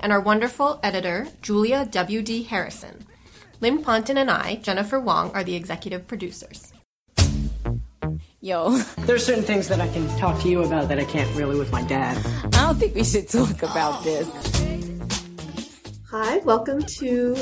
and our wonderful editor, Julia W.D. Harrison. Lynn Ponton and I, Jennifer Wong, are the executive producers. Yo, There's certain things that I can talk to you about that I can't really with my dad. I don't think we should talk about this. Hi, welcome to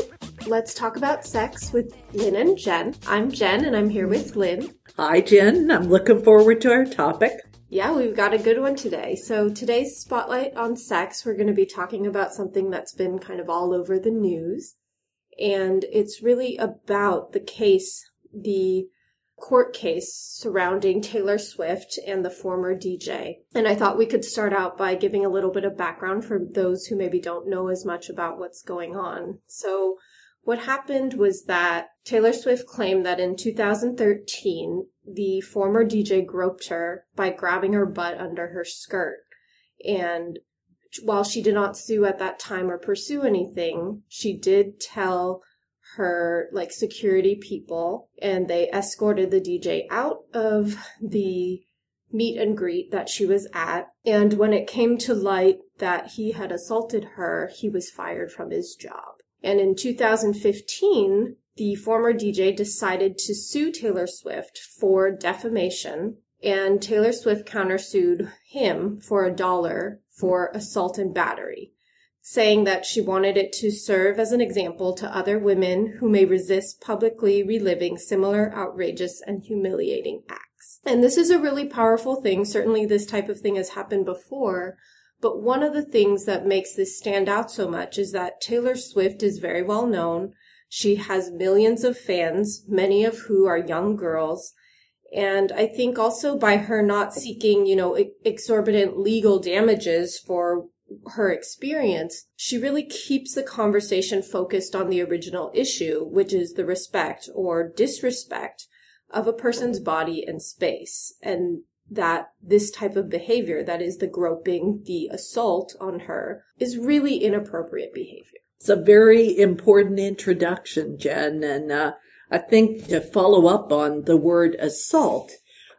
Let's Talk About Sex with Lynn and Jen. I'm Jen and I'm here with Lynn. Hi, Jen. I'm looking forward to our topic. Yeah, we've got a good one today. So, today's spotlight on sex, we're going to be talking about something that's been kind of all over the news. And it's really about the case, the court case surrounding Taylor Swift and the former DJ. And I thought we could start out by giving a little bit of background for those who maybe don't know as much about what's going on. So, what happened was that Taylor Swift claimed that in 2013, the former DJ groped her by grabbing her butt under her skirt. And while she did not sue at that time or pursue anything, she did tell her like security people and they escorted the DJ out of the meet and greet that she was at. And when it came to light that he had assaulted her, he was fired from his job. And in 2015, the former DJ decided to sue Taylor Swift for defamation, and Taylor Swift countersued him for a dollar for assault and battery, saying that she wanted it to serve as an example to other women who may resist publicly reliving similar outrageous and humiliating acts. And this is a really powerful thing. Certainly, this type of thing has happened before. But one of the things that makes this stand out so much is that Taylor Swift is very well known. She has millions of fans, many of who are young girls. And I think also by her not seeking, you know, exorbitant legal damages for her experience, she really keeps the conversation focused on the original issue, which is the respect or disrespect of a person's body and space. And that this type of behavior, that is the groping, the assault on her, is really inappropriate behavior. It's a very important introduction, Jen. And uh, I think to follow up on the word assault,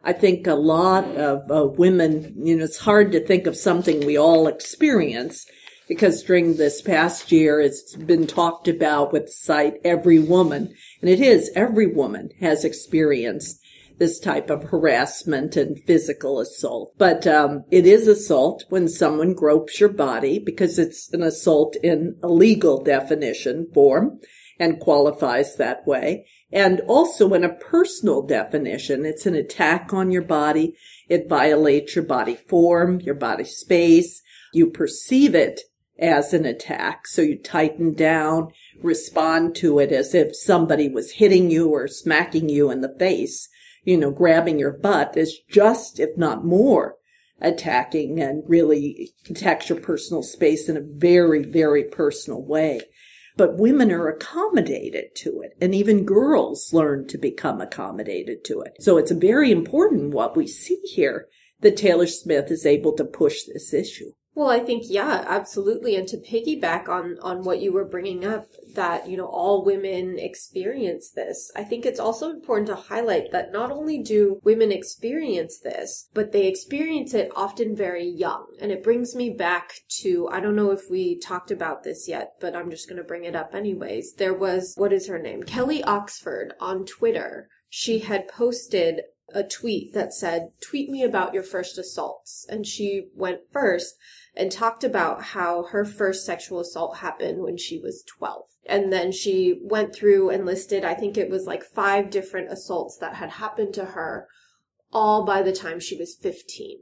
I think a lot of uh, women, you know, it's hard to think of something we all experience because during this past year, it's been talked about with the Every Woman. And it is, every woman has experienced this type of harassment and physical assault. But um, it is assault when someone gropes your body because it's an assault in a legal definition form and qualifies that way. And also in a personal definition, it's an attack on your body. It violates your body form, your body space. You perceive it as an attack. So you tighten down, respond to it as if somebody was hitting you or smacking you in the face you know, grabbing your butt is just, if not more, attacking and really attacks your personal space in a very, very personal way. But women are accommodated to it, and even girls learn to become accommodated to it. So it's very important what we see here that Taylor Smith is able to push this issue. Well, I think yeah, absolutely. And to piggyback on on what you were bringing up that, you know, all women experience this. I think it's also important to highlight that not only do women experience this, but they experience it often very young. And it brings me back to I don't know if we talked about this yet, but I'm just going to bring it up anyways. There was what is her name? Kelly Oxford on Twitter. She had posted a tweet that said, Tweet me about your first assaults. And she went first and talked about how her first sexual assault happened when she was 12. And then she went through and listed, I think it was like five different assaults that had happened to her, all by the time she was 15.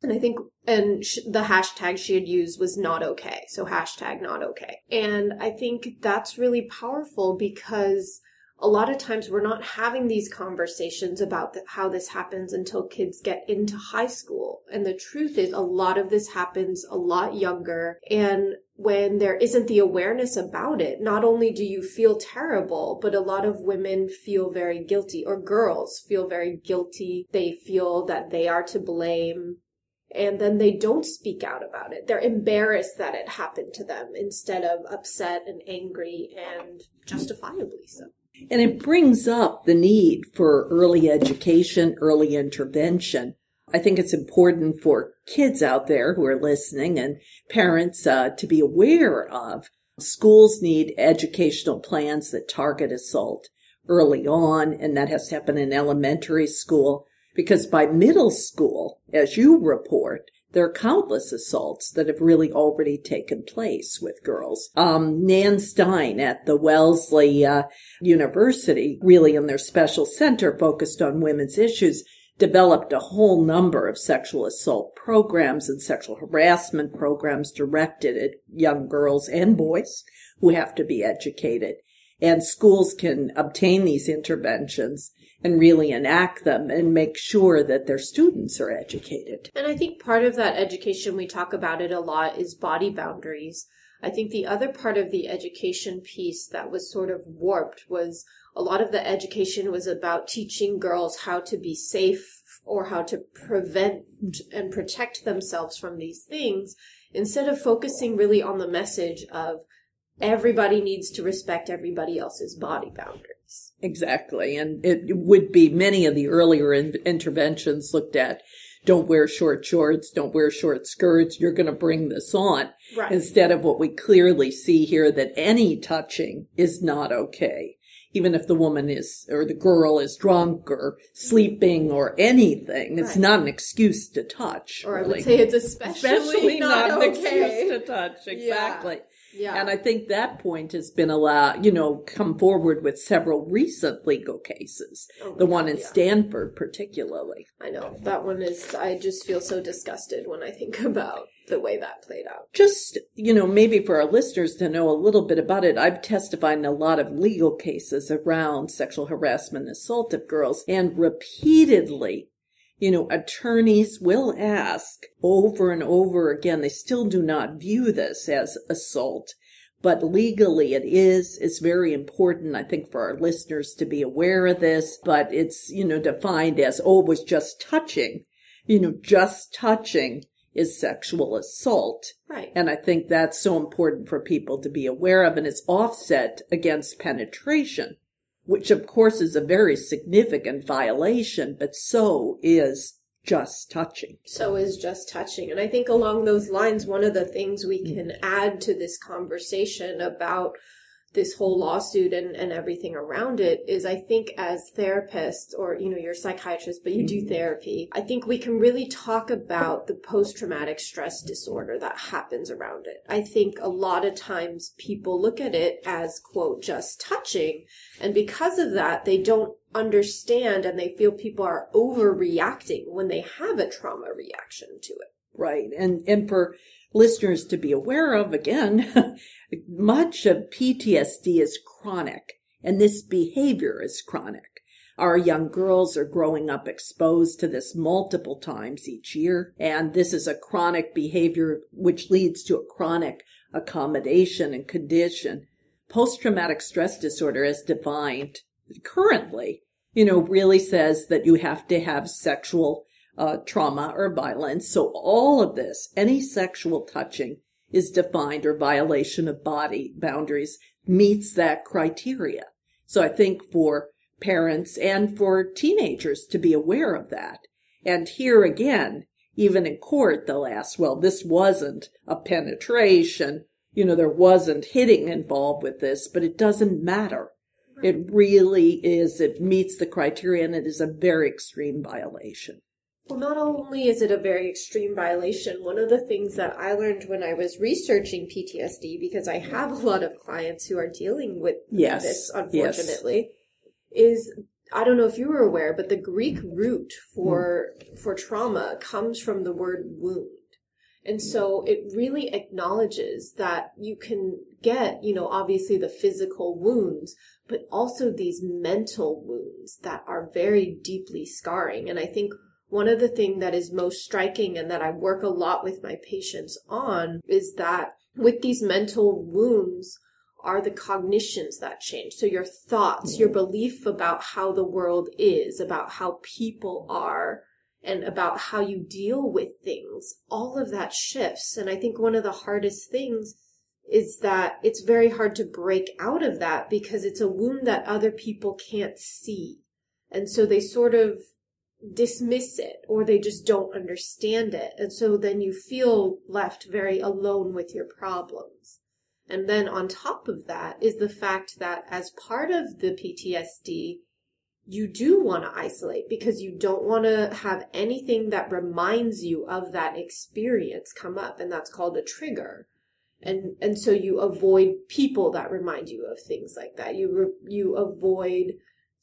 And I think, and sh- the hashtag she had used was not okay. So hashtag not okay. And I think that's really powerful because a lot of times we're not having these conversations about the, how this happens until kids get into high school. And the truth is a lot of this happens a lot younger. And when there isn't the awareness about it, not only do you feel terrible, but a lot of women feel very guilty or girls feel very guilty. They feel that they are to blame and then they don't speak out about it. They're embarrassed that it happened to them instead of upset and angry and justifiably so. And it brings up the need for early education, early intervention. I think it's important for kids out there who are listening and parents uh, to be aware of. Schools need educational plans that target assault early on, and that has to happen in elementary school because by middle school, as you report, there are countless assaults that have really already taken place with girls. Um, Nan Stein at the Wellesley uh, University, really in their special center focused on women's issues, developed a whole number of sexual assault programs and sexual harassment programs directed at young girls and boys who have to be educated. And schools can obtain these interventions and really enact them and make sure that their students are educated. And I think part of that education, we talk about it a lot, is body boundaries. I think the other part of the education piece that was sort of warped was a lot of the education was about teaching girls how to be safe or how to prevent and protect themselves from these things instead of focusing really on the message of everybody needs to respect everybody else's body boundaries. Exactly. And it would be many of the earlier in- interventions looked at don't wear short shorts, don't wear short skirts, you're going to bring this on. Right. Instead of what we clearly see here that any touching is not okay. Even if the woman is, or the girl is drunk or sleeping or anything, it's Right. not an excuse to touch. Or I would say it's especially, especially not, not, an okay. excuse to touch. Exactly. Yeah. And I think that point has been allowed, you know, come forward with several recent legal cases. Oh the one God, in yeah. Stanford, particularly. I know. That one is, I just feel so disgusted when I think about the way that played out. Just, you know, maybe for our listeners to know a little bit about it, I've testified in a lot of legal cases around sexual harassment and assault of girls, and repeatedly, you know, attorneys will ask over and over again, they still do not view this as assault. But legally it is. It's very important, I think, for our listeners to be aware of this. But it's, you know, defined as, oh, it was just touching. You know, just touching is sexual assault. Right. And I think that's so important for people to be aware of. And it's offset against penetration, which of course is a very significant violation, but so is just touching. so is just touching. And I think along those lines, one of the things we mm. can add to this conversation about this whole lawsuit and, and everything around it is I think as therapists or, you know, you're a psychiatrist, but you do mm-hmm. therapy, I think we can really talk about the post-traumatic stress disorder that happens around it. I think a lot of times people look at it as, quote, just touching. And because of that, they don't understand and they feel people are overreacting when they have a trauma reaction to it. Right. And, and for listeners to be aware of, again, much of PTSD is chronic and this behavior is chronic. Our young girls are growing up exposed to this multiple times each year, and this is a chronic behavior which leads to a chronic accommodation and condition. Post-traumatic stress disorder as defined currently, you know, really says that you have to have sexual uh, trauma or violence. So all of this, any sexual touching is defined or violation of body boundaries meets that criteria. So I think for parents and for teenagers to be aware of that. And here again, even in court, they'll ask, well, this wasn't a penetration. You know, there wasn't hitting involved with this, but it doesn't matter. It really is, it meets the criteria and it is a very extreme violation. Well, not only is it a very extreme violation, one of the things that I learned when I was researching PTSD, because I have a lot of clients who are dealing with Yes, this, yes. unfortunately, is I don't know if you were aware, but the Greek root for for trauma comes from the word wound. And so it really acknowledges that you can get, you know, obviously the physical wounds, but also these mental wounds that are very deeply scarring. And I think one of the things that is most striking and that I work a lot with my patients on is that with these mental wounds are the cognitions that change. So your thoughts, your mm-hmm. belief about how the world is, about how people are, and about how you deal with things, all of that shifts. And I think one of the hardest things is that it's very hard to break out of that because it's a wound that other people can't see. And so they sort of dismiss it or they just don't understand it. And so then you feel left very alone with your problems. And then on top of that is the fact that as part of the PTSD, you do want to isolate because you don't want to have anything that reminds you of that experience come up and that's called a trigger and and so you avoid people that remind you of things like that you re, you avoid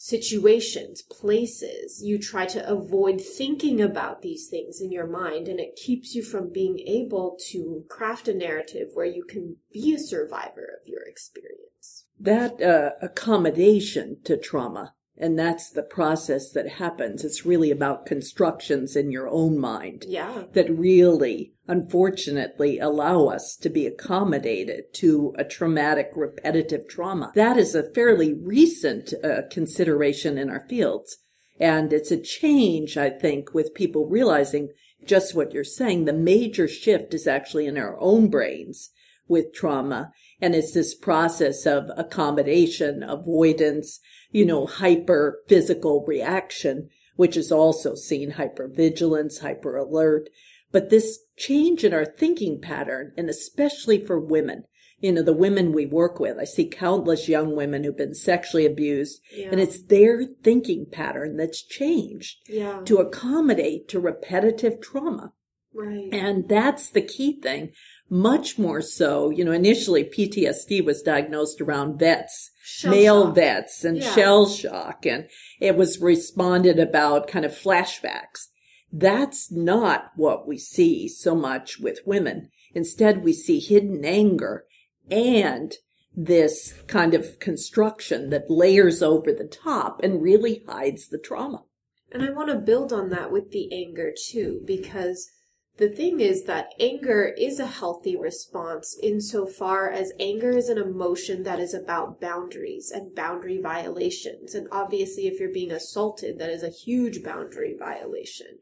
situations places you try to avoid thinking about these things in your mind and it keeps you from being able to craft a narrative where you can be a survivor of your experience. That uh, accommodation to trauma and that's the process that happens. It's really about constructions in your own mind. Yeah. That really, unfortunately, allow us to be accommodated to a traumatic, repetitive trauma. That is a fairly recent uh, consideration in our fields. And it's a change, I think, with people realizing just what you're saying. The major shift is actually in our own brains with trauma. And it's this process of accommodation, avoidance, you know, hyper physical reaction, which is also seen hypervigilance, hyper alert. But this change in our thinking pattern, and especially for women, you know, the women we work with, I see countless young women who've been sexually abused Yeah. and it's their thinking pattern that's changed yeah to accommodate to repetitive trauma. right And that's the key thing. Much more so, you know, initially PTSD was diagnosed around vets, Shell male shock. vets and Yeah. shell shock. And it was responded about kind of flashbacks. That's not what we see so much with women. Instead, we see hidden anger and this kind of construction that layers over the top and really hides the trauma. And I want to build on that with the anger too, because the thing is that anger is a healthy response insofar as anger is an emotion that is about boundaries and boundary violations. And obviously, if you're being assaulted, that is a huge boundary violation.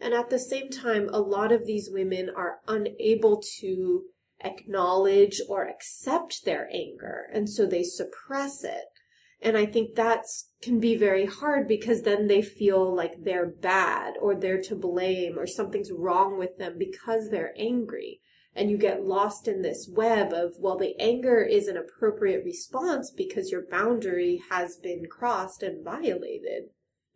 And at the same time, a lot of these women are unable to acknowledge or accept their anger, and so they suppress it. And I think that's can be very hard because then they feel like they're bad or they're to blame or something's wrong with them because they're angry. And you get lost in this web of, well, the anger is an appropriate response because your boundary has been crossed and violated.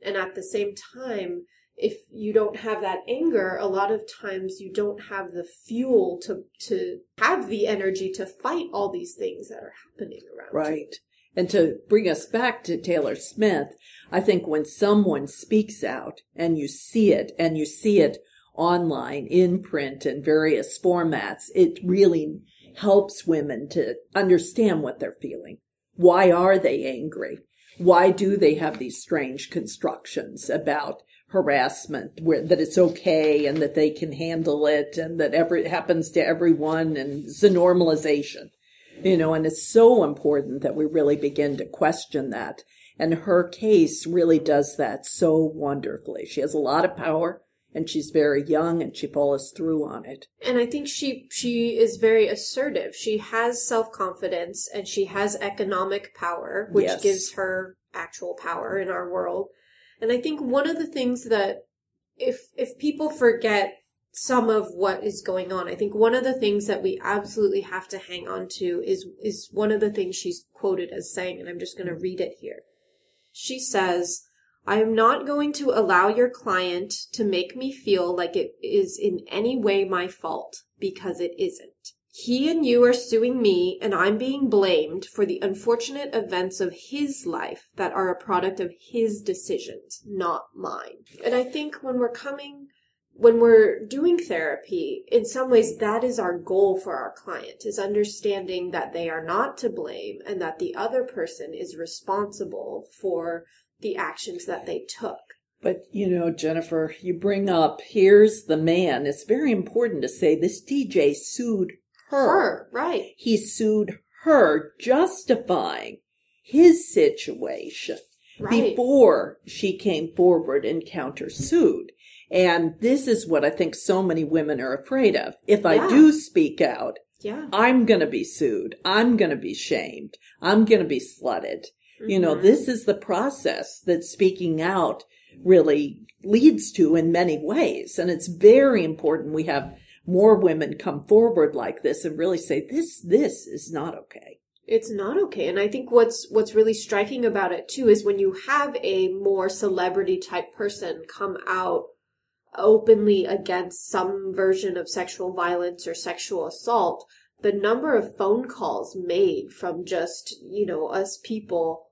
And at the same time, if you don't have that anger, a lot of times you don't have the fuel to, to have the energy to fight all these things that are happening around you. Right. And to bring us back to Taylor Smith, I think when someone speaks out and you see it and you see it online, in print and various formats, it really helps women to understand what they're feeling. Why are they angry? Why do they have these strange constructions about harassment where that it's okay and that they can handle it and that every it happens to everyone and it's a normalization? You know, and it's so important that we really begin to question that. And her case really does that so wonderfully. She has a lot of power and she's very young and she follows through on it. And I think she she is very assertive. She has self-confidence and she has economic power, which Yes. gives her actual power in our world. And I think one of the things that if if people forget some of what is going on, I think one of the things that we absolutely have to hang on to is is one of the things she's quoted as saying, and I'm just going to read it here. She says, I am not going to allow your client to make me feel like it is in any way my fault because it isn't. He and you are suing me and I'm being blamed for the unfortunate events of his life that are a product of his decisions, not mine. And I think when we're coming when we're doing therapy, in some ways that is our goal for our client is understanding that they are not to blame and that the other person is responsible for the actions that they took. But you know, Jennifer, you bring up here's the man. It's very important to say this DJ sued her. Her, right. He sued her, justifying his situation Right. before she came forward and countersued. And this is what I think so many women are afraid of. If I do speak out, Yeah. I'm going to be sued. I'm going to be shamed. I'm going to be slutted. You know, Mhm. this is the process that speaking out really leads to in many ways. And it's very important we have more women come forward like this and really say, this, this is not okay. It's not okay. And I think what's what's really striking about it too is when you have a more celebrity type person come out openly against some version of sexual violence or sexual assault, the number of phone calls made from just, you know, us people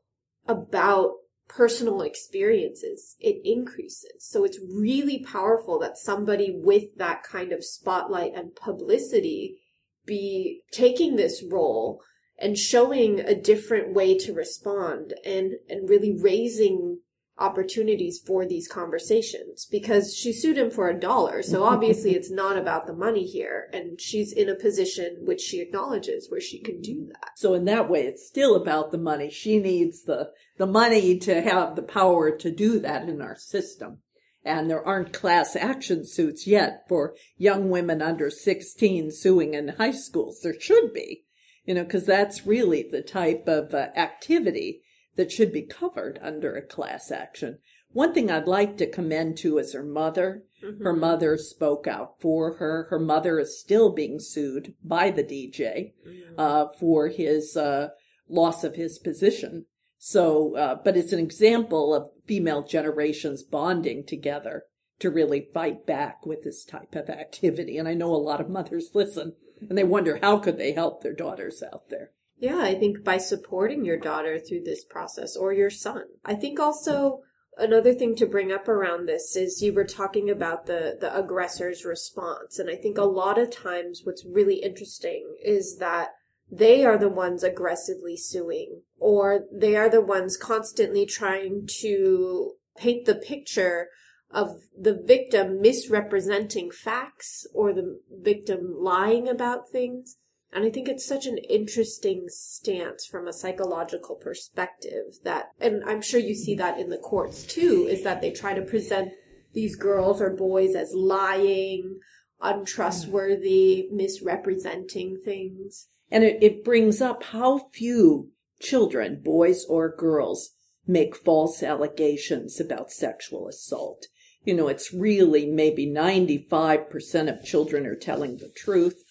about personal experiences, it increases. So it's really powerful that somebody with that kind of spotlight and publicity be taking this role and showing a different way to respond and and really raising opportunities for these conversations because she sued him for a dollar so obviously it's not about the money here and she's in a position which she acknowledges where she can do that So in that way, it's still about the money. She needs the, the money to have the power to do that in our system. And there aren't class action suits yet for young women under 16 suing in high schools. There should be, you know, because that's really the type of uh, activity that should be covered under a class action. One thing I'd like to commend to is her mother. Her mother spoke out for her. Her mother is still being sued by the DJ uh, for his uh, loss of his position. So, uh, but it's an example of female generations bonding together to really fight back with this type of activity. And I know a lot of mothers listen and they wonder how could they help their daughters out there. Yeah, I think by supporting your daughter through this process or your son. I think also another thing to bring up around this is you were talking about the the aggressor's response and I think a lot of times what's really interesting is that they are the ones aggressively suing or they are the ones constantly trying to paint the picture of the victim misrepresenting facts or the victim lying about things and I think it's such an interesting stance from a psychological perspective that, and I'm sure you see that in the courts too, is that they try to present these girls or boys as lying, untrustworthy, misrepresenting things. And it, it brings up how few children, boys or girls, make false allegations about sexual assault. You know, it's really maybe 95% of children are telling the truth.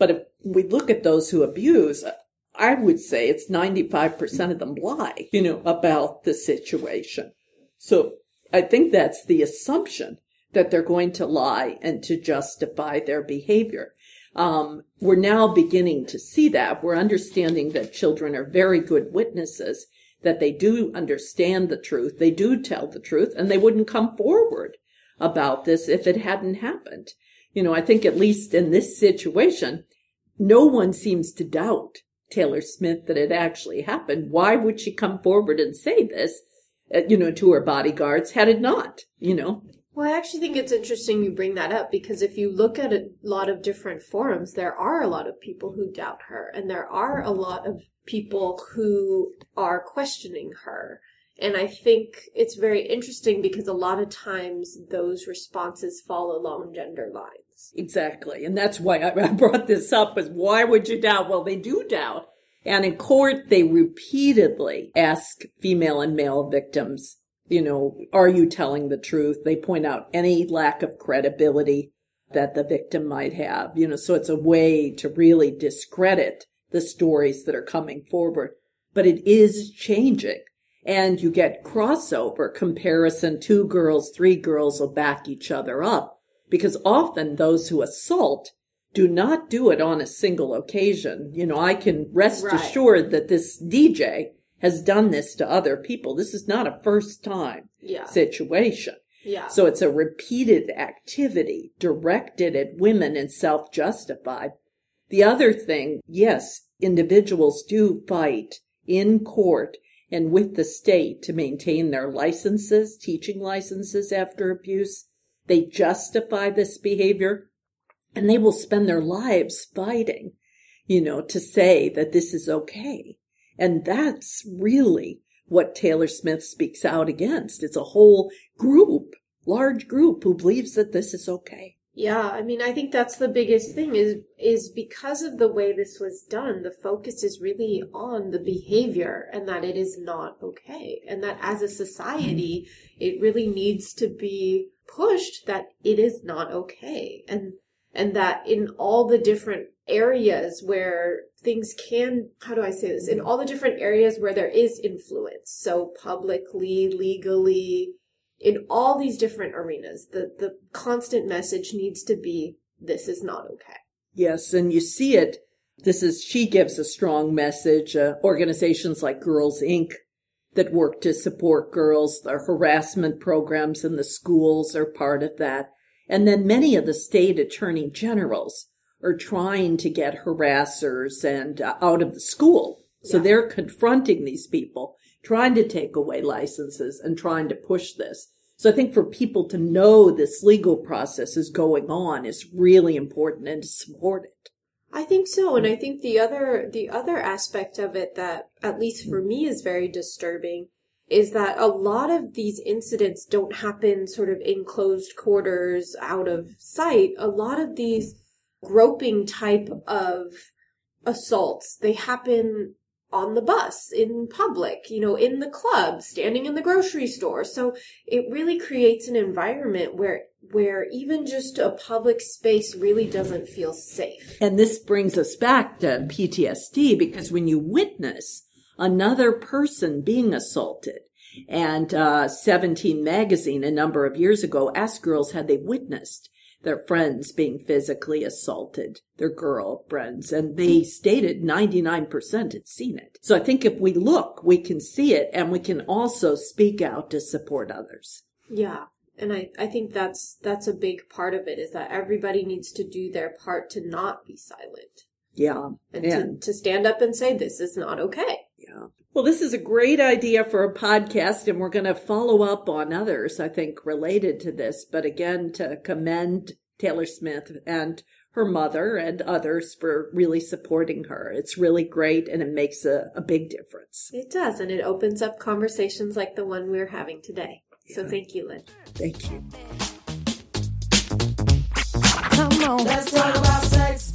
But if we look at those who abuse, I would say it's 95% of them lie, you know, about the situation. So I think that's the assumption that they're going to lie and to justify their behavior. Um, we're now beginning to see that. We're understanding that children are very good witnesses, that they do understand the truth, they do tell the truth, and they wouldn't come forward about this if it hadn't happened. You know, I think at least in this situation, no one seems to doubt Taylor Smith that it actually happened. Why would she come forward and say this, uh, you know, to her bodyguards had it not, you know? Well, I actually think it's interesting you bring that up because if you look at a lot of different forums, there are a lot of people who doubt her and there are a lot of people who are questioning her. And I think it's very interesting because a lot of times those responses fall along gender lines. Exactly. And that's why I brought this up is why would you doubt? Well, they do doubt. And in court, they repeatedly ask female and male victims, you know, are you telling the truth? They point out any lack of credibility that the victim might have, you know, so it's a way to really discredit the stories that are coming forward. But it is changing. And you get crossover comparison. Two girls, three girls will back each other up because often those who assault do not do it on a single occasion. You know, I can rest Right. assured that this DJ has done this to other people. This is not a first time Yeah. situation. Yeah. So it's a repeated activity directed at women and self-justified. The other thing, yes, individuals do fight in court and with the state to maintain their licenses, teaching licenses after abuse. They justify this behavior and they will spend their lives fighting, you know, to say that this is okay. And that's really what Taylor Smith speaks out against. It's a whole group, large group who believes that this is okay. Yeah, I mean, I think that's the biggest thing is is because of the way this was done, the focus is really on the behavior and that it is not okay. And that as a society, it really needs to be pushed that it is not okay. And and that in all the different areas where things can how do I say this? In all the different areas where there is influence, so publicly, legally, in all these different arenas, the, the constant message needs to be this is not okay. Yes, and you see it. This is, she gives a strong message. Uh, organizations like Girls Inc. that work to support girls, the harassment programs in the schools are part of that. And then many of the state attorney generals are trying to get harassers and uh, out of the school. So Yeah. they're confronting these people, trying to take away licenses and trying to push this. So I think for people to know this legal process is going on is really important and to support it. I think so, and I think the other the other aspect of it that at least for me is very disturbing is that a lot of these incidents don't happen sort of in closed quarters out of sight. A lot of these groping type of assaults, they happen on the bus, in public, you know, in the club, standing in the grocery store. So it really creates an environment where where even just a public space really doesn't feel safe. And this brings us back to PTSD because when you witness another person being assaulted, and uh, 17 magazine a number of years ago asked girls had they witnessed their friends being physically assaulted, their girlfriends, and they stated 99% had seen it. So I think if we look, we can see it and we can also speak out to support others. Yeah. And I, I think that's that's a big part of it is that everybody needs to do their part to not be silent Yeah. and, And- to, to stand up and say this is not okay. Yeah. Well, this is a great idea for a podcast, and we're going to follow up on others, I think, related to this. But again, to commend Taylor Smith and her mother and others for really supporting her. It's really great, and it makes a, a big difference. It does, and it opens up conversations like the one we're having today. So thank you, Lynn. Thank you. Come on. Let's talk about sex.